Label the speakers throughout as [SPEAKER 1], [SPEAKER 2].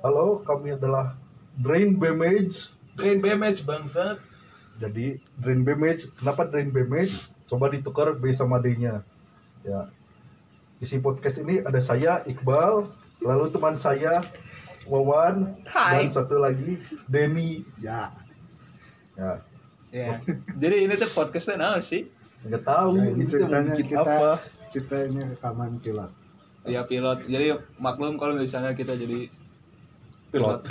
[SPEAKER 1] Halo, kami adalah Drain Bemage.
[SPEAKER 2] Drain Damage bangsat.
[SPEAKER 1] Jadi Drain Bemage, kenapa Drain Bemage? Coba ditukar B sama D-nya. Ya. Isi podcast ini ada saya Iqbal, lalu teman saya Wawan
[SPEAKER 2] Hai.
[SPEAKER 1] dan satu lagi Denny.
[SPEAKER 3] Ya,
[SPEAKER 1] Ya,
[SPEAKER 2] Ya. Jadi ini tuh podcastnya naon sih?
[SPEAKER 1] nggak tahu
[SPEAKER 3] Ya, ini ceritanya kita-
[SPEAKER 1] apa.
[SPEAKER 3] kita ini rekaman pilot.
[SPEAKER 2] Ya pilot. Jadi maklum kalau misalnya kita jadi
[SPEAKER 1] Pilot.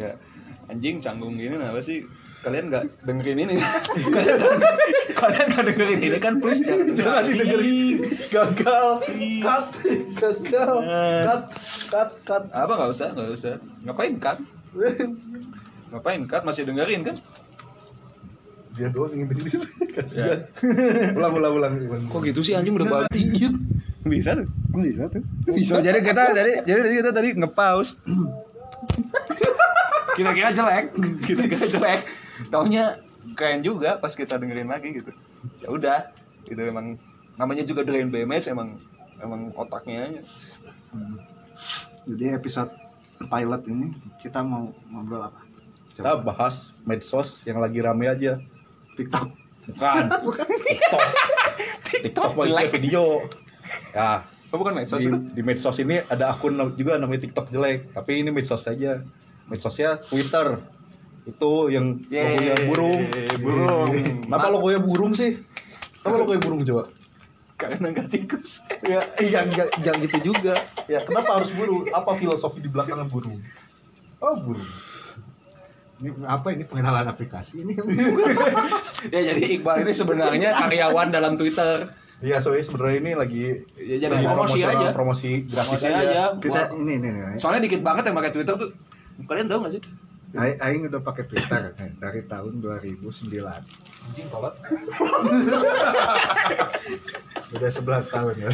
[SPEAKER 2] ya anjing canggung gini kenapa sih kalian nggak dengerin ini kalian nggak dengerin ini kan please jangan
[SPEAKER 1] Jangan didengerin. Gagal. Cut. Gagal.
[SPEAKER 2] Eh.
[SPEAKER 1] Cut. Cut. Cut.
[SPEAKER 2] apa nggak usah nggak usah ngapain kan ngapain kan masih dengerin kan
[SPEAKER 1] Dia doang ingin dengerin. Kasihan. Ulang, ulang, ulang.
[SPEAKER 2] kok gitu sih anjing udah balik bisa? Tuh
[SPEAKER 3] Bisa tuh.
[SPEAKER 2] bisa? Jadi kita jadi jadi tadi kita tadi ngepaus kira-kira jelek. Kira-kira jelek. Taunya keren juga pas kita dengerin lagi gitu. Ya udah itu emang namanya juga drain BMS emang emang otaknya aja.
[SPEAKER 3] Jadi episode pilot ini kita mau ngobrol apa?
[SPEAKER 1] Kita bahas medsos yang lagi rame aja.
[SPEAKER 3] TikTok.
[SPEAKER 1] Bukan. TikTok. TikTok mau isi
[SPEAKER 2] jelek.
[SPEAKER 1] video. Ya,
[SPEAKER 2] oh, bukan medsos
[SPEAKER 1] di,
[SPEAKER 2] itu
[SPEAKER 1] di medsos ini ada akun juga namanya TikTok jelek, tapi ini medsos saja. Medsosnya Twitter. Itu yang logonya burung.
[SPEAKER 2] burung
[SPEAKER 1] Kenapa logonya burung sih? Kenapa logonya burung coba?
[SPEAKER 2] karena nggak tikus
[SPEAKER 1] Ya, yang yang gitu juga. Ya, kenapa harus burung? Apa filosofi di belakang burung? Oh, burung.
[SPEAKER 3] Ini apa ini pengenalan aplikasi ini?
[SPEAKER 2] ya jadi Iqbal ini sebenarnya karyawan dalam Twitter
[SPEAKER 1] Iya, soalnya sebenarnya ini lagi
[SPEAKER 2] ya, jadi
[SPEAKER 1] lagi
[SPEAKER 2] promosi aja
[SPEAKER 1] promosi gratis
[SPEAKER 2] promosi
[SPEAKER 1] aja.
[SPEAKER 2] aja
[SPEAKER 3] kita
[SPEAKER 2] Wah.
[SPEAKER 3] ini ini nih.
[SPEAKER 2] soalnya dikit banget yang pakai Twitter tuh kalian tahu gak sih
[SPEAKER 3] Aing, Aing udah pakai Twitter nih, dari tahun 2009.
[SPEAKER 2] anjing kolot
[SPEAKER 3] Udah 11 tahun ya.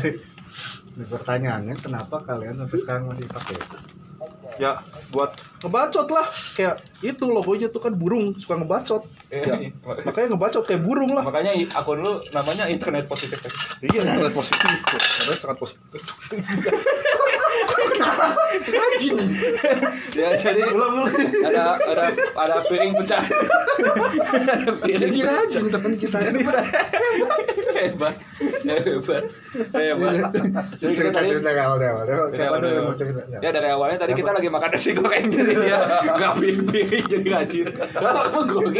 [SPEAKER 3] Ini pertanyaannya kenapa kalian sampai sekarang masih pakai?
[SPEAKER 1] Ya, buat ngebacot lah. Kayak itu logonya tuh kan burung suka ngebacot. Ya, makanya ngebacot kayak burung lah.
[SPEAKER 2] makanya i- akun lu namanya internet positif
[SPEAKER 1] Iya, sangat positif. Karena sangat positif.
[SPEAKER 2] Ya jadi
[SPEAKER 1] Ulang ulang.
[SPEAKER 2] ada ada ada piring pecah. Ada piring
[SPEAKER 3] Jadi rajin teman kita.
[SPEAKER 2] hebat. Hebat. Hebat. Jadi kita tadi
[SPEAKER 3] dari awal dari awal.
[SPEAKER 2] Ya dari awalnya tadi kita lagi makan nasi goreng jadi dia nggak piring-piring jadi rajin. Kenapa kamu?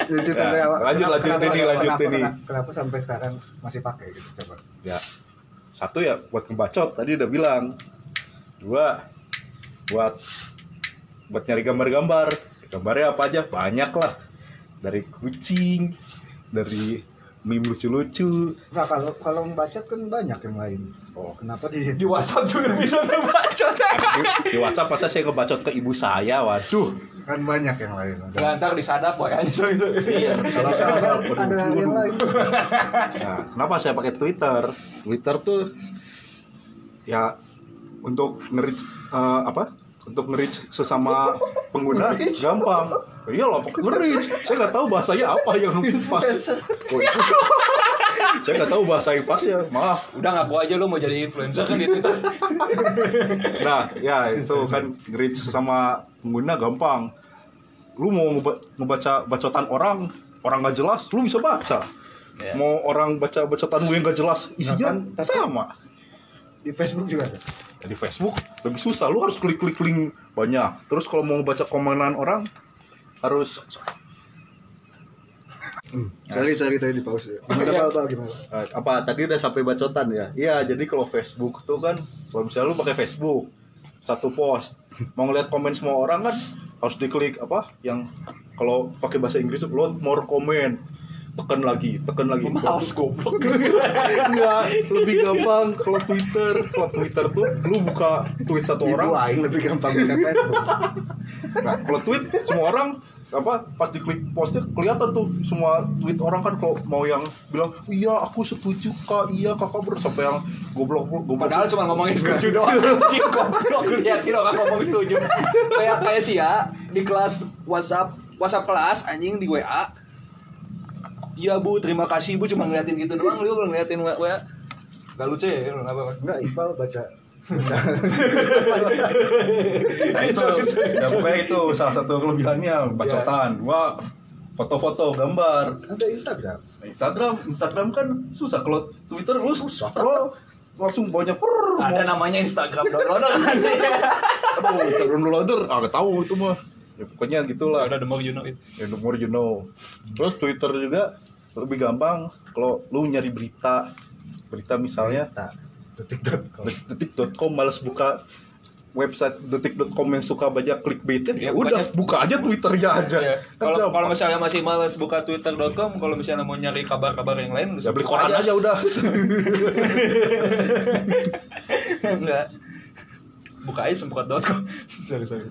[SPEAKER 3] Ya,
[SPEAKER 1] Ya,
[SPEAKER 3] awal.
[SPEAKER 1] lanjut, lanjut,
[SPEAKER 3] kenapa-
[SPEAKER 1] lanjut,
[SPEAKER 3] kenapa- Kenapa sampai sekarang masih pakai gitu coba?
[SPEAKER 1] Ya, satu ya buat ngebacot. Tadi udah bilang. Dua, buat buat nyari gambar-gambar. Gambarnya apa aja? Banyak lah. Dari kucing, dari meme lucu-lucu.
[SPEAKER 3] Nah kalau kalau ngebacot kan banyak yang lain.
[SPEAKER 1] Oh,
[SPEAKER 3] Kenapa di
[SPEAKER 2] Di WhatsApp juga bisa ngebaca.
[SPEAKER 1] di, di WhatsApp masa saya ngebacot ke ibu saya, waduh.
[SPEAKER 3] kan banyak yang lain?
[SPEAKER 2] Ya, ntar disadap ya.
[SPEAKER 1] Iya,
[SPEAKER 3] Kalau
[SPEAKER 1] saya
[SPEAKER 3] ada,
[SPEAKER 1] ada,
[SPEAKER 3] yang lain.
[SPEAKER 1] Nah, kenapa saya pakai Twitter? Twitter tuh ya untuk nge-reach eh, apa? Untuk nge-reach sesama pengguna gampang. Iya loh, nge-reach. Saya nggak tahu bahasanya apa yang pas. Oh, itu. saya nggak tahu bahasa yang pas ya. Maaf.
[SPEAKER 2] Udah ngaku aja lu mau jadi influencer kan Twitter.
[SPEAKER 1] Nah, ya itu kan nge-reach sesama pengguna gampang. Lu mau ngeba- ngebaca bacotan orang, orang nggak jelas, lu bisa baca.
[SPEAKER 2] Ya.
[SPEAKER 1] Mau orang baca bacotan gue yang gak jelas, isinya
[SPEAKER 3] kan, tapi-
[SPEAKER 1] sama.
[SPEAKER 3] Di Facebook juga ada.
[SPEAKER 1] Ya, di Facebook lebih susah lu harus klik klik link banyak terus kalau mau baca komenan orang harus
[SPEAKER 3] Kali sorry tadi di pause. Gimana
[SPEAKER 2] Iya.
[SPEAKER 3] Pak? Pak? Gimana?
[SPEAKER 1] eh, apa tadi udah sampai bacotan ya iya jadi kalau Facebook tuh kan kalau misalnya lu pakai Facebook satu post mau ngeliat komen semua orang kan harus diklik apa yang kalau pakai bahasa Inggris load more comment tekan lagi tekan lagi
[SPEAKER 2] Males goblok.
[SPEAKER 1] enggak lebih gampang kalau Twitter kalau Twitter tuh lu buka tweet satu
[SPEAKER 3] Ibu
[SPEAKER 1] orang
[SPEAKER 3] Aing lebih gampang buka Facebook.
[SPEAKER 1] Nah, kalau tweet semua orang apa pas diklik postnya kelihatan tuh semua tweet orang kan kalau mau yang bilang iya aku setuju kak iya kakak ber sampai yang goblok goblok
[SPEAKER 2] Padahal cuma ngomongin setuju doang. Anjing goblok liatin orang ngomong setuju. Kayak kayak sih ya di kelas WhatsApp WhatsApp kelas anjing di WA. Iya Bu, terima kasih Bu cuma ngeliatin gitu doang lu belum ngeliatin WA. Gak lucu ya? Lu Apa?
[SPEAKER 3] Enggak, Iqbal baca.
[SPEAKER 1] Nah itu, ya pokoknya itu salah satu kelebihannya bacotan. Wah, foto-foto, gambar.
[SPEAKER 3] Ada Instagram.
[SPEAKER 1] Instagram, Instagram kan susah. Kalau Twitter lu susah. Lo langsung bawanya per.
[SPEAKER 2] Ada namanya Instagram downloader kan?
[SPEAKER 1] Aduh, Instagram downloader. Ah, gak tahu itu mah. Ya pokoknya gitulah.
[SPEAKER 2] Udah the more you know it.
[SPEAKER 1] Ya the more you know. Terus Twitter juga lebih gampang kalau lu nyari berita. Berita misalnya
[SPEAKER 3] Tak. Detik.com.
[SPEAKER 1] detik.com males buka website detik.com yang suka baca clickbait ya,
[SPEAKER 2] Ya,
[SPEAKER 1] udah buka aja twitternya aja
[SPEAKER 2] Ya,
[SPEAKER 1] Kan
[SPEAKER 2] Kalau
[SPEAKER 1] gampang.
[SPEAKER 2] kalau misalnya masih males buka twitter.com, kalau misalnya mau nyari kabar-kabar yang lain,
[SPEAKER 1] ya beli koran aja udah
[SPEAKER 2] Enggak. Buka aja semprot.com. sorry, sorry.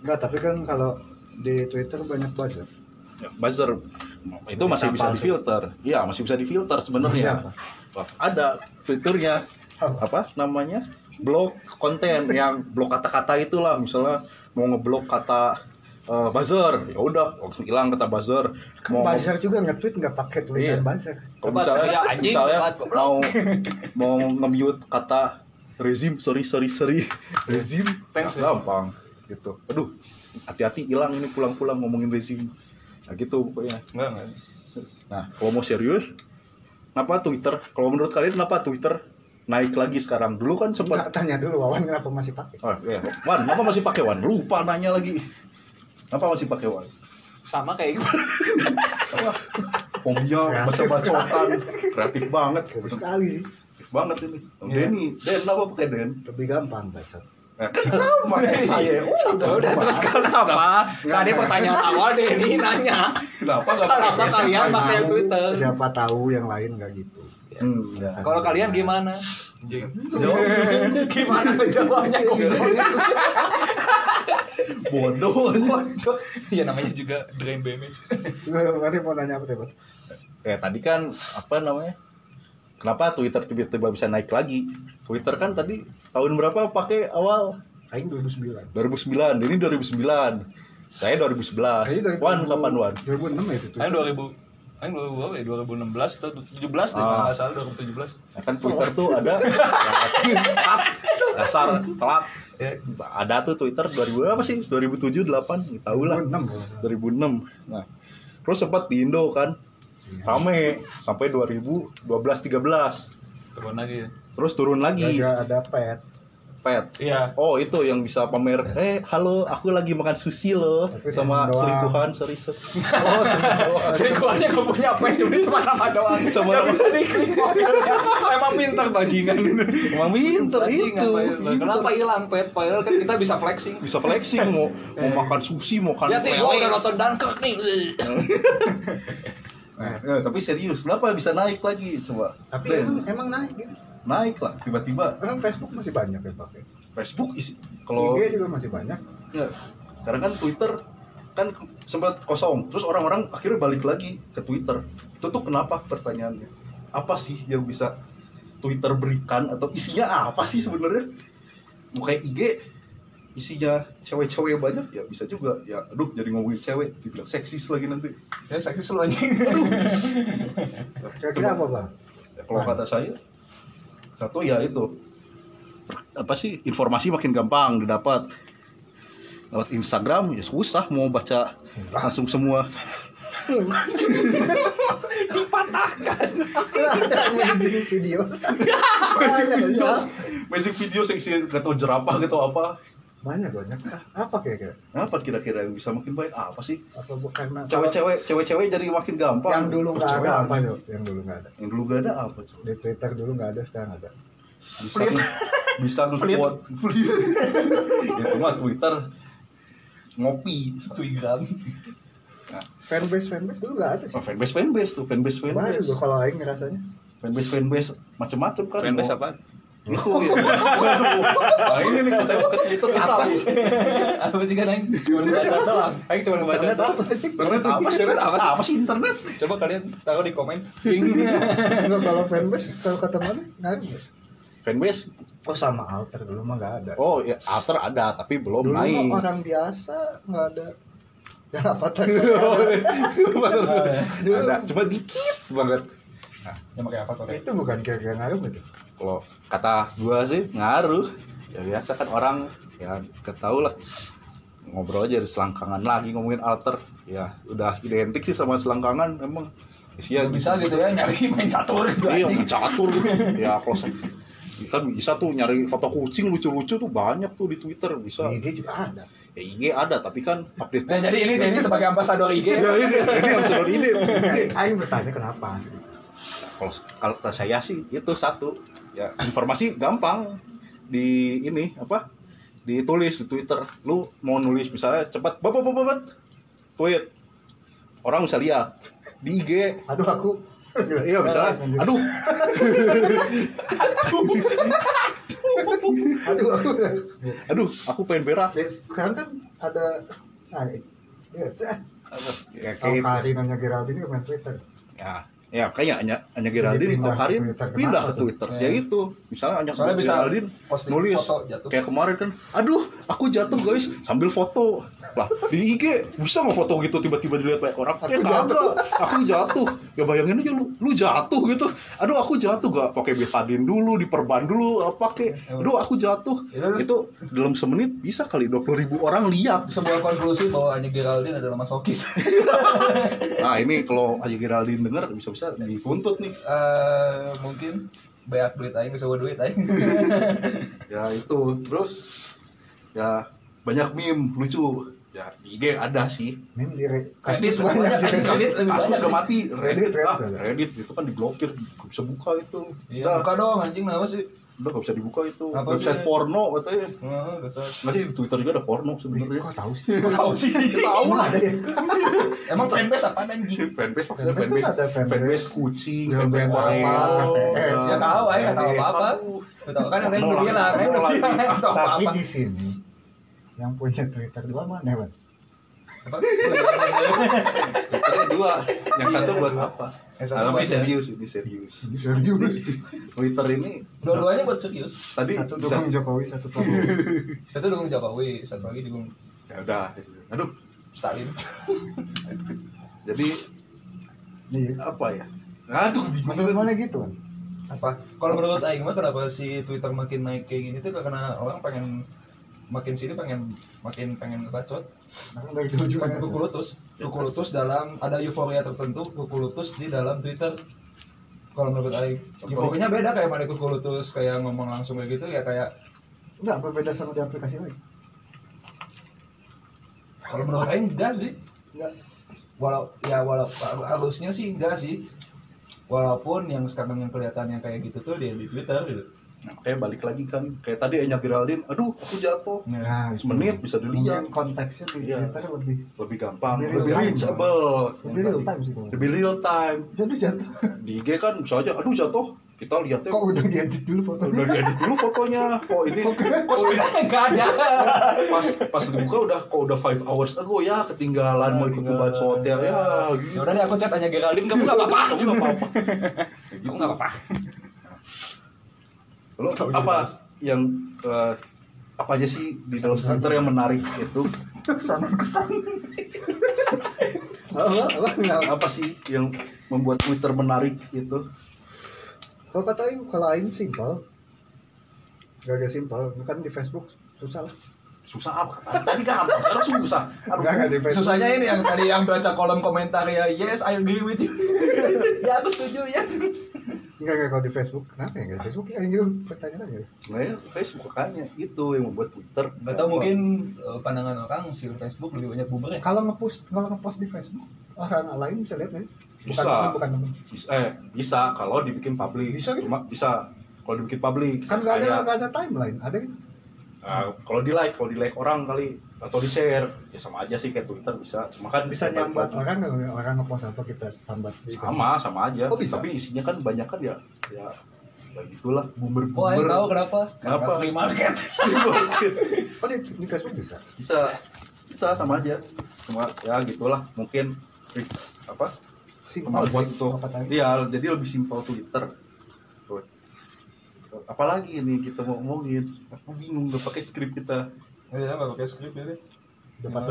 [SPEAKER 3] Enggak, tapi kan kalau di Twitter banyak buzzer.
[SPEAKER 1] Ya, buzzer. Itu masih bisa difilter. Iya masih bisa difilter sebenarnya? Wah, ada fiturnya apa? Namanya? Blok konten yang blok kata-kata itulah. Misalnya mau ngeblok kata eh, buzzer. Ya udah langsung hilang kata buzzer. Mau
[SPEAKER 3] Buzzer juga nge-tweet nggak pakai tulisan
[SPEAKER 1] Iya.
[SPEAKER 3] buzzer.
[SPEAKER 1] Kalau misalnya,
[SPEAKER 2] saya anjing,
[SPEAKER 1] misalnya mau mau nge-mute kata rezim sorry sorry sorry. Rezim
[SPEAKER 2] Thanks,
[SPEAKER 1] nah,
[SPEAKER 2] ya.
[SPEAKER 1] gampang gitu. Aduh hati-hati hilang ini pulang-pulang ngomongin rezim nah gitu pokoknya
[SPEAKER 2] Enggak, enggak.
[SPEAKER 1] nah kalau mau serius kenapa Twitter kalau menurut kalian kenapa Twitter naik lagi sekarang dulu kan sempat
[SPEAKER 3] Enggak tanya dulu Wawan kenapa masih pakai?
[SPEAKER 1] oh, iya. Wan kenapa masih pakai Wan lupa nanya lagi kenapa masih pakai Wan
[SPEAKER 2] Sama kayak gue.
[SPEAKER 3] Kreatif
[SPEAKER 1] baca-bacotan kreatif banget
[SPEAKER 3] Bagus sekali sih.
[SPEAKER 1] kreatif banget ini oh,
[SPEAKER 2] Iya.
[SPEAKER 1] Denny Den kenapa pakai Den
[SPEAKER 3] Lebih gampang baca.
[SPEAKER 1] Sama kayak saya.
[SPEAKER 2] Udah, udah terus kenapa? Tadi pertanyaan awal deh ini nanya.
[SPEAKER 1] Kenapa
[SPEAKER 2] Kenapa
[SPEAKER 1] pakai
[SPEAKER 2] kalian pakai Twitter?
[SPEAKER 3] Siapa tahu yang lain nggak gitu.
[SPEAKER 1] Hmm, ya.
[SPEAKER 2] Kalau kalian gimana?
[SPEAKER 1] Jawab.
[SPEAKER 2] gimana menjawabnya kok?
[SPEAKER 1] Bodoh.
[SPEAKER 2] Bodoh. Ya namanya juga drain damage.
[SPEAKER 3] Tadi mau nanya apa tuh? Bang?
[SPEAKER 1] Ya tadi kan apa namanya? Kenapa Twitter tiba-tiba bisa naik lagi? Twitter kan tadi tahun berapa pakai awal?
[SPEAKER 3] Aing 2009.
[SPEAKER 1] 2009. Ini 2009. Saya 2011.
[SPEAKER 3] Kayaknya dari
[SPEAKER 1] Wan kapan Wan?
[SPEAKER 3] 2006 ya itu.
[SPEAKER 2] Ayo 2000 Ayo 2000 berapa ya? 2016 atau 17 deh kalau
[SPEAKER 1] Ah.
[SPEAKER 2] nggak salah 2017.
[SPEAKER 1] Ya kan Twitter tuh ada telat. Dasar telat.
[SPEAKER 2] Ya.
[SPEAKER 1] Ada tuh Twitter 2000 apa sih? 2007 8 tahu lah.
[SPEAKER 3] 2006.
[SPEAKER 1] 2006. Nah, terus sempat di Indo kan rame sampai 2012 13.
[SPEAKER 2] Turun lagi.
[SPEAKER 1] Terus turun lagi.
[SPEAKER 3] Gak ada pet.
[SPEAKER 1] Pet.
[SPEAKER 2] Iya.
[SPEAKER 1] Oh, itu yang bisa pamer, "Eh, halo, aku lagi makan sushi loh
[SPEAKER 3] Tapi
[SPEAKER 1] sama selingkuhan, sorry, sorry." Oh.
[SPEAKER 2] Selingkuhannya gak punya apa cuma cuma nama doang.
[SPEAKER 1] Sama
[SPEAKER 2] Gak
[SPEAKER 1] nama.
[SPEAKER 2] bisa diklik. Emang pinter bajingan.
[SPEAKER 1] Emang pinter
[SPEAKER 2] Bajingan,
[SPEAKER 1] itu.
[SPEAKER 2] Kenapa hilang pet? Padahal kan kita bisa flexing.
[SPEAKER 1] Bisa flexing mau mau makan sushi, mau makan
[SPEAKER 2] Ya nih, gua udah nonton Dunkirk nih.
[SPEAKER 1] Nah, eh, tapi serius, kenapa bisa naik lagi coba?
[SPEAKER 3] Tapi
[SPEAKER 1] Ben,
[SPEAKER 3] emang emang naik gitu.
[SPEAKER 1] naik lah tiba-tiba
[SPEAKER 3] Sekarang Facebook masih banyak yang pakai.
[SPEAKER 1] Facebook isi kalau
[SPEAKER 3] IG juga masih banyak.
[SPEAKER 1] Ya, sekarang kan Twitter kan sempat kosong, terus orang-orang akhirnya balik lagi ke Twitter. Itu tuh kenapa pertanyaannya? Apa sih yang bisa Twitter berikan atau isinya apa sih sebenarnya? Mau kayak IG isinya cewek-cewek banyak ya bisa juga. Ya aduh jadi ngomongin cewek dibilang seksis lagi nanti.
[SPEAKER 2] Ya sakit selalu anjing.
[SPEAKER 3] Kira-kira apa bang?
[SPEAKER 1] Ya, kalau kata saya satu ya itu. Apa sih? Informasi makin gampang didapat. Lewat Instagram ya susah mau baca langsung semua.
[SPEAKER 3] Amazing video.
[SPEAKER 1] basic
[SPEAKER 3] Banyak,
[SPEAKER 1] video basic video seksi gak tau jerapah gitu apa
[SPEAKER 3] Banyak banyak. Ah, Apa kira-kira?
[SPEAKER 1] apa kira-kira yang bisa makin baik apa sih
[SPEAKER 3] Apa bu- karena
[SPEAKER 1] cewek-cewek cewek-cewek jadi makin gampang
[SPEAKER 3] yang dulu nggak ada apa tuh? Yang dulu nggak ada.
[SPEAKER 1] yang dulu gak ada apa tuh
[SPEAKER 3] Di Twitter dulu nggak ada, sekarang ada.
[SPEAKER 1] bisa bisa nge-quote itu mah Twitter ngopi
[SPEAKER 2] Twigram.
[SPEAKER 3] Fanbase fanbase dulu nggak ada sih.
[SPEAKER 1] oh, fanbase fanbase tuh fanbase
[SPEAKER 3] Baru
[SPEAKER 1] fanbase
[SPEAKER 3] kalau Aing ngerasanya.
[SPEAKER 1] fanbase fanbase macem-macem kan
[SPEAKER 2] Fanbase apa?
[SPEAKER 1] Itu ya nah ini nih saya pakai Twitter kita
[SPEAKER 2] Apa sih kan Aing? Cuma baca doang. Aing cuma baca
[SPEAKER 3] Internet
[SPEAKER 2] doang.
[SPEAKER 3] apa?
[SPEAKER 1] internet apa sih
[SPEAKER 2] Internet apa sih?
[SPEAKER 1] apa sih internet
[SPEAKER 2] Coba kalian taruh di komen.
[SPEAKER 3] Enggak kalau fanbase kalau kata mana? Ada.
[SPEAKER 1] fanbase
[SPEAKER 3] Oh sama alter dulu mah nggak ada.
[SPEAKER 1] oh ya alter ada tapi belum
[SPEAKER 3] dulu
[SPEAKER 1] naik
[SPEAKER 3] mah orang biasa nggak ada. Ya apa tadi?
[SPEAKER 2] Oh, ya.
[SPEAKER 3] Dulu-
[SPEAKER 1] ada cuma dikit banget
[SPEAKER 2] yang pakai apa Korea
[SPEAKER 3] Itu bukan kira-kira ngaruh gitu.
[SPEAKER 1] kalau kata gua sih ngaruh. Ya biasa kan orang ya ketahu lah. Ngobrol aja di selangkangan lagi ngomongin alter. Ya udah identik sih sama selangkangan emang.
[SPEAKER 2] Bisa gitu ya nyari main catur gitu
[SPEAKER 1] iya
[SPEAKER 2] anjing.
[SPEAKER 1] catur gitu. Ya kalau kan bisa tuh nyari foto kucing lucu-lucu tuh banyak tuh di Twitter bisa.
[SPEAKER 3] IG juga ada.
[SPEAKER 1] ya IG ada tapi kan update
[SPEAKER 2] Nah, jadi ini Denny sebagai ambasador IG
[SPEAKER 1] ya ini ini sudah ini
[SPEAKER 3] Aing bertanya kenapa?
[SPEAKER 1] Kalau kalau kata saya sih itu satu. Ya informasi gampang. Di ini apa ditulis di Twitter. Lu mau nulis misalnya cepat bapak bapak bapak tweet. Orang bisa lihat. Di IG
[SPEAKER 3] Aduh aku.
[SPEAKER 1] iya misalnya aduh.
[SPEAKER 3] Aduh. Aku.
[SPEAKER 1] aduh aku pengen berak.
[SPEAKER 3] Ya, sekarang kan ada nah, ya, saya
[SPEAKER 1] ya kayak
[SPEAKER 3] Karin nanya Geraldine ke main Twitter.
[SPEAKER 1] ya ya kayaknya hanya hanya Geraldine kalau hari pindah ke? Twitter
[SPEAKER 2] Ya.
[SPEAKER 1] ya itu misalnya hanya
[SPEAKER 2] soalnya bisa
[SPEAKER 1] Geraldine nulis
[SPEAKER 2] foto
[SPEAKER 1] kayak kemarin kan aduh aku jatuh guys sambil foto lah di IG bisa nggak foto gitu tiba-tiba dilihat banyak orang
[SPEAKER 3] Aku
[SPEAKER 1] ya
[SPEAKER 3] jatuh.
[SPEAKER 1] aku jatuh ya bayangin aja lu lu jatuh gitu. Aduh aku jatuh. Gak pakai betadine dulu diperban dulu pakai. Aduh aku jatuh.
[SPEAKER 2] Itu-
[SPEAKER 1] itu dalam semenit bisa kali dua puluh ribu orang lihat.
[SPEAKER 2] Sebuah konklusi bahwa Anya Geraldine adalah masokis.
[SPEAKER 1] Nah ini kalau Aji Geraldine denger bisa-bisa dituntut nih.
[SPEAKER 2] Eh, mungkin banyak duit aing bisa duit aing.
[SPEAKER 1] Ya itu. Terus ya banyak meme lucu ya di IG ada sih
[SPEAKER 3] Ini di re-
[SPEAKER 2] Reddit
[SPEAKER 3] banyak. Reddit.
[SPEAKER 1] Kasus udah mati Reddit
[SPEAKER 3] Reddit,
[SPEAKER 1] ah,
[SPEAKER 3] Reddit.
[SPEAKER 1] Reddit itu kan diblokir nggak bisa buka itu
[SPEAKER 2] iya buka dong anjing kenapa sih
[SPEAKER 1] udah nggak bisa dibuka itu
[SPEAKER 2] Apa
[SPEAKER 1] website
[SPEAKER 2] sih?
[SPEAKER 1] porno katanya
[SPEAKER 2] Heeh, gak tahu.
[SPEAKER 1] nggak sih di Twitter juga ada porno sebenarnya
[SPEAKER 3] Kok tahu sih?
[SPEAKER 2] Tahu sih. Tahu.
[SPEAKER 3] Emang ada ya?
[SPEAKER 2] Emang fanbase apa anjing?
[SPEAKER 1] fanbase maksudnya
[SPEAKER 3] Fanbase
[SPEAKER 1] fanbase
[SPEAKER 3] kan
[SPEAKER 1] kucing fanbase
[SPEAKER 3] apa, KTS.
[SPEAKER 2] Ya tahu, aja nggak tahu apa-apa.
[SPEAKER 1] aduh.
[SPEAKER 2] Betul kan yang
[SPEAKER 1] Nolak,
[SPEAKER 2] bilang, kan. Tahu
[SPEAKER 3] Tapi
[SPEAKER 2] apa?
[SPEAKER 3] di sini yang punya Twitter dua mana, Bang?
[SPEAKER 2] Apa?
[SPEAKER 1] Twitternya dua yang satu buat apa
[SPEAKER 2] Yang satu
[SPEAKER 1] tapi
[SPEAKER 2] buat ya.
[SPEAKER 1] serius ini serius
[SPEAKER 3] Serius.
[SPEAKER 1] Twitter ini
[SPEAKER 2] Dua-duanya buat serius.
[SPEAKER 1] tadi
[SPEAKER 3] Satu dukung Jokowi, satu Prabowo.
[SPEAKER 2] Satu dukung Jokowi, satu lagi dukung
[SPEAKER 1] ya udah aduh
[SPEAKER 2] Stalin.
[SPEAKER 1] jadi
[SPEAKER 3] Iya.
[SPEAKER 1] apa ya aduh bingung
[SPEAKER 3] Menurut mana gitu?
[SPEAKER 2] Apa? Kalau menurut Aing mah kenapa si Twitter makin naik kayak gini tuh karena orang pengen makin sini pengen makin pengen ngebacot
[SPEAKER 3] Nah, juga.
[SPEAKER 2] pengen kuku lutus kuku lutus dalam ada euforia tertentu kuku lutus di dalam Twitter kalau menurut Aing euforianya beda kayak mana kuku lutus kayak ngomong langsung kayak gitu ya kayak
[SPEAKER 3] Enggak, berbeda sama di aplikasi lain.
[SPEAKER 2] kalau menurut Aing enggak sih
[SPEAKER 3] Enggak.
[SPEAKER 2] walau ya walau halusnya sih enggak sih walaupun yang sekarang yang kelihatannya kayak gitu tuh di, di Twitter gitu
[SPEAKER 1] nah, kayak balik lagi kan kayak tadi Enya Geraldine aduh aku jatuh.
[SPEAKER 3] Nah,
[SPEAKER 1] semenit bisa dilihat.
[SPEAKER 3] Mungkin konteksnya di
[SPEAKER 1] Iya.
[SPEAKER 3] Twitter lebih
[SPEAKER 1] lebih gampang
[SPEAKER 3] Lebih
[SPEAKER 1] lebih reachable.
[SPEAKER 3] Lebih real time sih
[SPEAKER 1] lebih real time
[SPEAKER 3] Jadi jatuh.
[SPEAKER 1] di IG kan bisa aja aduh jatuh. Kita lihatnya.
[SPEAKER 3] Kok udah diedit dulu fotonya?
[SPEAKER 1] udah diedit dulu fotonya. Kok ini
[SPEAKER 2] kok sepedanya enggak ada?
[SPEAKER 1] Pas pas dibuka udah kok udah 5 hours ago ya ketinggalan mau ikut ngebaca hotel ya gitu
[SPEAKER 2] ya udah deh aku chat tanya Geraldine kamu nggak apa-apa.
[SPEAKER 1] Kamu nggak apa-apa.
[SPEAKER 2] Kamu nggak apa-apa
[SPEAKER 1] lo apa
[SPEAKER 2] jelas.
[SPEAKER 1] yang eh, apa aja sih di dalam Twitter yang menarik itu
[SPEAKER 3] Apa? Apa? Enggak.
[SPEAKER 1] apa sih yang membuat Twitter menarik itu
[SPEAKER 3] Kalau kata Aing, kalau Aing simpel. Gak agak simpel. Bukan di Facebook susah lah.
[SPEAKER 1] susah apa tadi gampang sekarang susah Aduh,
[SPEAKER 3] di Facebook.
[SPEAKER 2] susahnya ini yang tadi yang baca kolom komentar ya yes I agree with you ya aku setuju ya
[SPEAKER 3] Enggak, enggak kalau di Facebook. Kenapa ya? Enggak di Facebook ya juga pertanyaan aja.
[SPEAKER 1] sebenarnya Facebook makanya itu yang membuat Twitter
[SPEAKER 2] nggak tahu mungkin eh, pandangan orang si Facebook lebih banyak boomer ya
[SPEAKER 3] Kalau ngepost kalau ngepost di Facebook, orang lain bisa lihat ya. Bukan
[SPEAKER 1] Bisa.
[SPEAKER 3] bukan teman.
[SPEAKER 1] bisa, eh bisa kalau dibikin publik
[SPEAKER 3] Bisa gitu?
[SPEAKER 1] cuma bisa kalau dibikin publik
[SPEAKER 3] Kan enggak ada enggak ada timeline. Ada gitu.
[SPEAKER 1] ah, kalau di like kalau di like orang kali atau di share ya sama aja sih kayak Twitter bisa. Cuma kan
[SPEAKER 3] Bisa nyambat
[SPEAKER 1] lagi.
[SPEAKER 3] orang nggak orang ngepost apa kita sambat
[SPEAKER 1] sama sama aja.
[SPEAKER 3] Oh, bisa?
[SPEAKER 1] tapi isinya kan banyak kan ya ya ya gitulah. Boomer
[SPEAKER 2] oh tahu kenapa?
[SPEAKER 1] Kenapa?
[SPEAKER 2] Free market.
[SPEAKER 3] Oh di, di Facebook bisa.
[SPEAKER 1] bisa. Bisa sama aja. Cuma ya gitulah. Mungkin apa?
[SPEAKER 3] Simpel sih,
[SPEAKER 1] itu iya jadi lebih simpel Twitter. Tuh. apalagi ini kita mau ngomongin? Aku bingung gak pakai skrip kita
[SPEAKER 2] iya nggak pakai script ya
[SPEAKER 3] Dapat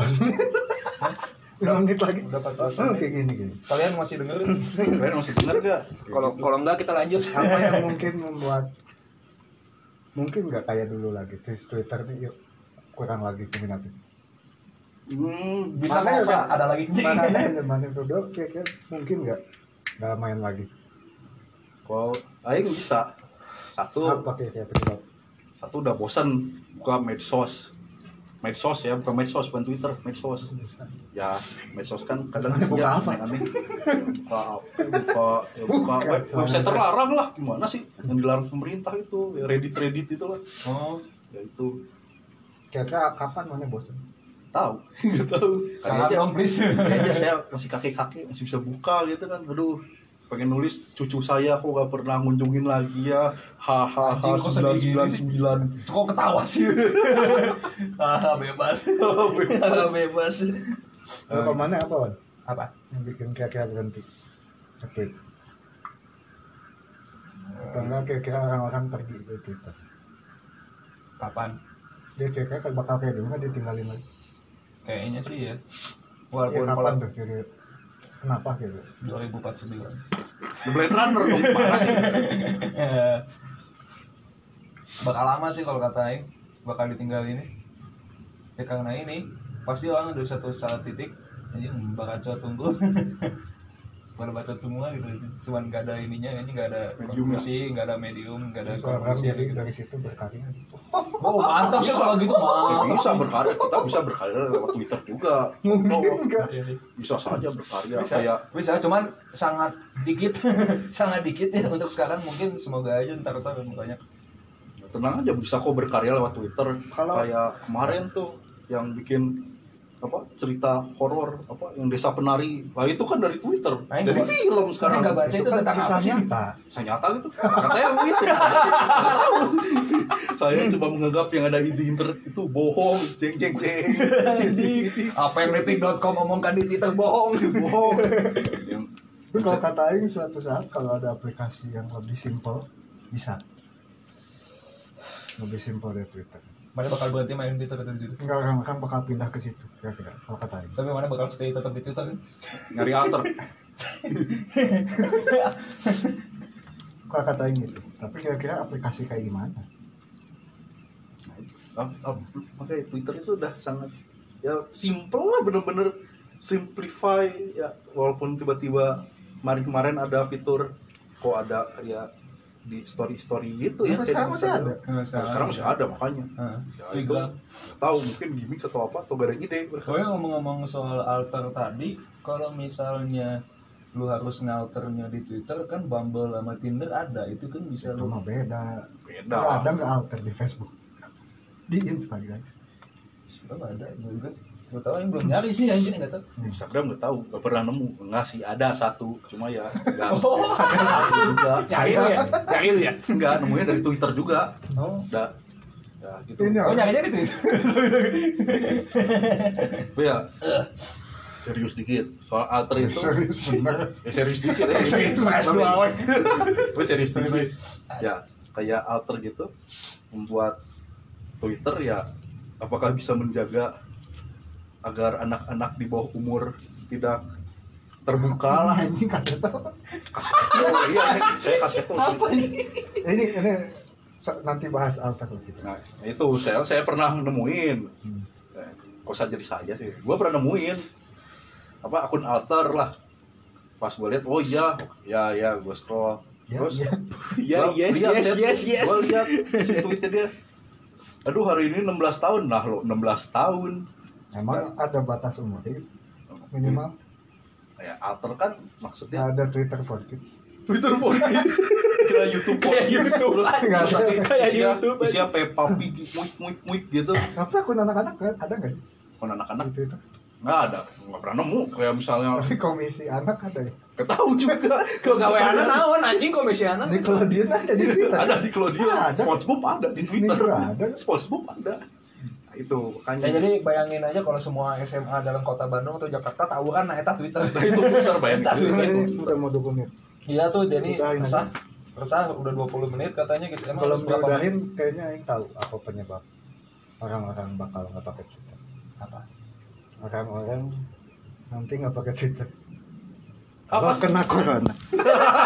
[SPEAKER 3] lima menit lagi.
[SPEAKER 2] Udah 14
[SPEAKER 3] oh,
[SPEAKER 2] menit.
[SPEAKER 3] kayak gini gini.
[SPEAKER 2] Kalian masih dengerin?
[SPEAKER 1] Kalian masih bener gak?
[SPEAKER 2] Kalau kalau enggak kita lanjut.
[SPEAKER 3] apa yang mungkin membuat mungkin nggak kayak dulu lagi? Terus Twitter nih yuk. Kurang lagi peminatnya.
[SPEAKER 1] Hmm,
[SPEAKER 2] Bisa kok,
[SPEAKER 3] udah-
[SPEAKER 2] ada lagi.
[SPEAKER 3] makanya zaman itu dulu kira-kira mungkin nggak? Nggak main lagi.
[SPEAKER 1] Kalau Aing bisa. Satu.
[SPEAKER 3] Apa kira-kira penyebab
[SPEAKER 1] satu udah bosan buka medsos medsos ya bukan medsos bukan twitter medsos. Ya medsos kan kadang
[SPEAKER 3] Buka
[SPEAKER 1] isinya
[SPEAKER 3] apa?
[SPEAKER 1] aneh-aneh buka buka ya buka
[SPEAKER 3] Buka,
[SPEAKER 1] web- website terlarang lah. Gimana sih yang dilarang pemerintah itu? Ya reddit reddit itu lah.
[SPEAKER 2] Oh,
[SPEAKER 1] ya itu.
[SPEAKER 3] Kira-kira kapan mana bosan
[SPEAKER 1] tahu. Nggak tahu. Kali
[SPEAKER 2] salam
[SPEAKER 1] aja
[SPEAKER 2] dong please.
[SPEAKER 1] kali aja saya masih kakek kakek masih bisa buka gitu kan. Aduh pengen nulis cucu saya kok gak pernah ngunjungin lagi ya hahaha sembilan sembilan sembilan
[SPEAKER 2] Kok ketawa sih? ah, bebas.
[SPEAKER 1] bebas bebas
[SPEAKER 3] Lu ke mana apa Wan?
[SPEAKER 2] Apa?
[SPEAKER 3] yang bikin kira-kira berhenti nge-tweet atau enggak kira-kira orang-orang pergi ke Twitter
[SPEAKER 2] Kapan?
[SPEAKER 3] dia kira-kira bakal kayak dulu nggak dia tinggalin lagi
[SPEAKER 2] Kayaknya sih ya.
[SPEAKER 3] ya
[SPEAKER 2] Walaupun
[SPEAKER 3] kapan
[SPEAKER 2] kalau
[SPEAKER 3] tuh kira kenapa gitu?
[SPEAKER 2] 2049.
[SPEAKER 1] The Blade Runner dong mana sih.
[SPEAKER 2] Bakal lama sih kalau kata Aing bakal ditinggal ini. Ya karena ini pasti orang ada satu saat titik ini bakal tunggu pada bacot semua gitu. Cuman gak ada ininya ini gak ada
[SPEAKER 1] Medium ya?
[SPEAKER 2] konklusi gak ada medium gak ada
[SPEAKER 3] jadi
[SPEAKER 2] gitu.
[SPEAKER 3] dari situ berkarya
[SPEAKER 2] oh mantap sih kalau gitu
[SPEAKER 1] Ya,
[SPEAKER 2] mah
[SPEAKER 1] bisa berkarya. Kita bisa berkarya lewat Twitter juga.
[SPEAKER 3] Mungkin enggak
[SPEAKER 2] sih.
[SPEAKER 1] bisa saja berkarya.
[SPEAKER 2] Bisa,
[SPEAKER 1] kayak
[SPEAKER 2] bisa cuman sangat dikit. Sangat dikit ya untuk sekarang. Mungkin semoga aja ntar ntar banyak.
[SPEAKER 1] Tenang aja bisa kok berkarya lewat Twitter.
[SPEAKER 3] Kalau-
[SPEAKER 1] kayak kemarin tuh yang bikin apa cerita horor apa yang desa penari. Lah itu kan dari Twitter
[SPEAKER 2] Nah,
[SPEAKER 1] jadi
[SPEAKER 2] nggak-
[SPEAKER 1] film sekarang.
[SPEAKER 2] nggak baca
[SPEAKER 3] itu
[SPEAKER 2] itu
[SPEAKER 3] kan
[SPEAKER 2] tentang apa
[SPEAKER 3] kisah
[SPEAKER 2] sih?
[SPEAKER 3] nyata.
[SPEAKER 1] Saya nyata gitu. Katanya begitu tahu saya coba menganggap yang ada di internet itu bohong. Jeng jeng jeng
[SPEAKER 2] apa yang detik.com omongkan di Twitter bohong.
[SPEAKER 1] Bohong. Yang
[SPEAKER 3] tapi kalau kata Aing suatu saat kalau ada aplikasi yang lebih simpel bisa. Lebih simpel dari Twitter
[SPEAKER 2] mana bakal berhenti main Twitter atau di situ
[SPEAKER 3] enggak orang-orang bakal pindah ke situ kira-kira. Kalau kata Aing
[SPEAKER 2] tapi mana bakal stay tetap di Twitter kan
[SPEAKER 1] nyari alter.
[SPEAKER 3] Kalau kata Aing gitu. Tapi kira-kira aplikasi kayak gimana?
[SPEAKER 1] Ap- ap- makanya Twitter itu udah sangat ya simple lah bener-bener simplify ya. Walaupun tiba-tiba kemarin-kemarin ada fitur kok ada kayak di story-story gitu ya
[SPEAKER 3] Sampai
[SPEAKER 1] kayak
[SPEAKER 3] sekarang masih ada?
[SPEAKER 2] Nah,
[SPEAKER 1] Nah, sekarang masih ada makanya.
[SPEAKER 2] Heeh.
[SPEAKER 1] ya, itu tahu mungkin gimmick atau apa atau gak ada ide.
[SPEAKER 2] Soalnya ngomong-ngomong soal alter tadi, kalau misalnya lu harus ngalternya di Twitter kan Bumble sama Tinder ada, itu kan bisa
[SPEAKER 3] itu
[SPEAKER 2] lu
[SPEAKER 3] mah beda.
[SPEAKER 1] Beda.
[SPEAKER 3] Nggak ada nggak alter di Facebook? Di Instagram
[SPEAKER 2] Sebenarnya ada, gue juga. Gue tahu yang belum nyari sih anjing nggak tahu.
[SPEAKER 1] Di Instagram nggak tahu nggak pernah nemu. Nggak sih ada satu cuma ya nggak
[SPEAKER 2] Oh,
[SPEAKER 1] ada satu juga.
[SPEAKER 2] Nyari lu ya, nyari lu ya.
[SPEAKER 1] nggak nemunya dari Twitter juga.
[SPEAKER 2] Oh,
[SPEAKER 1] udah ya gitu.
[SPEAKER 3] Ini
[SPEAKER 2] oh nyarinya di Twitter.
[SPEAKER 1] Tapi ya serius dikit. Soal alter itu
[SPEAKER 3] serius bener.
[SPEAKER 1] Ya serius dikit. Ya
[SPEAKER 2] Serius, PS2, weh.
[SPEAKER 1] gue serius dikit. Ya kayak alter gitu membuat Twitter ya apakah bisa menjaga agar anak-anak di bawah umur tidak terbuka lah?
[SPEAKER 3] Anjing kaseto
[SPEAKER 1] kasih oh, iya saya kasih tuh.
[SPEAKER 3] Apa ini? Ini ini. Nanti bahas alter gitu.
[SPEAKER 1] Nah itu saya saya pernah nemuin.
[SPEAKER 3] Hmm.
[SPEAKER 1] Kok saya jadi saya sih? Gue pernah nemuin. Apa akun alter lah. Pas gue lihat oh iya ya ya gue scroll.
[SPEAKER 3] Ya,
[SPEAKER 1] terus
[SPEAKER 3] ya.
[SPEAKER 2] Ya, yes,
[SPEAKER 1] lihat,
[SPEAKER 2] yes,
[SPEAKER 1] lihat,
[SPEAKER 2] yes, yes.
[SPEAKER 1] Gua lihat. Si tweetnya dia. Aduh hari ini 16 tahun nah lo 16 tahun.
[SPEAKER 3] emang ada batas umur ya? minimal
[SPEAKER 1] Ya alter kan maksudnya
[SPEAKER 3] ada Twitter for kids
[SPEAKER 1] Twitter for kids. Kira YouTube for
[SPEAKER 2] Kayak
[SPEAKER 1] kids.
[SPEAKER 2] YouTube.
[SPEAKER 1] Terus
[SPEAKER 3] Nggak
[SPEAKER 2] Kayak
[SPEAKER 1] isinya
[SPEAKER 2] YouTube
[SPEAKER 1] isinya Peppa Pig muik muik muik gitu.
[SPEAKER 3] tapi akun anak-anak kan ada nggak
[SPEAKER 1] Kalau anak-anak nggak ada, nggak pernah nemu. Kayak misalnya
[SPEAKER 3] tapi komisi anak ada ya
[SPEAKER 1] ketahu juga.
[SPEAKER 2] Terus gawe anak naon anjing komisi anak.
[SPEAKER 3] Nickelodeon ada di Twitter
[SPEAKER 1] ada di Claudia,
[SPEAKER 3] Ada.
[SPEAKER 1] SpongeBob ada di
[SPEAKER 3] Disney
[SPEAKER 1] Twitter.
[SPEAKER 3] ada.
[SPEAKER 1] SpongeBob ada. Nah, itu makanya.
[SPEAKER 2] Ya jadi bayangin aja kalau semua SMA dalam kota Bandung atau Jakarta tahu kan nah eta Twitter.
[SPEAKER 1] Nah, itu Twitter bayangin.
[SPEAKER 2] Twitter.
[SPEAKER 3] Ini udah mau 20 menit
[SPEAKER 2] Iya tuh Denny
[SPEAKER 3] Udahin
[SPEAKER 2] resah. Resah udah 20 menit katanya gitu. Emang
[SPEAKER 3] kalau diudahin
[SPEAKER 2] menit?
[SPEAKER 3] kayaknya yang tahu apa penyebab orang-orang bakal nggak pakai Twitter
[SPEAKER 2] Apa?
[SPEAKER 3] orang-orang Nanti nggak pakai Twitter.
[SPEAKER 1] Apa
[SPEAKER 3] kena corona.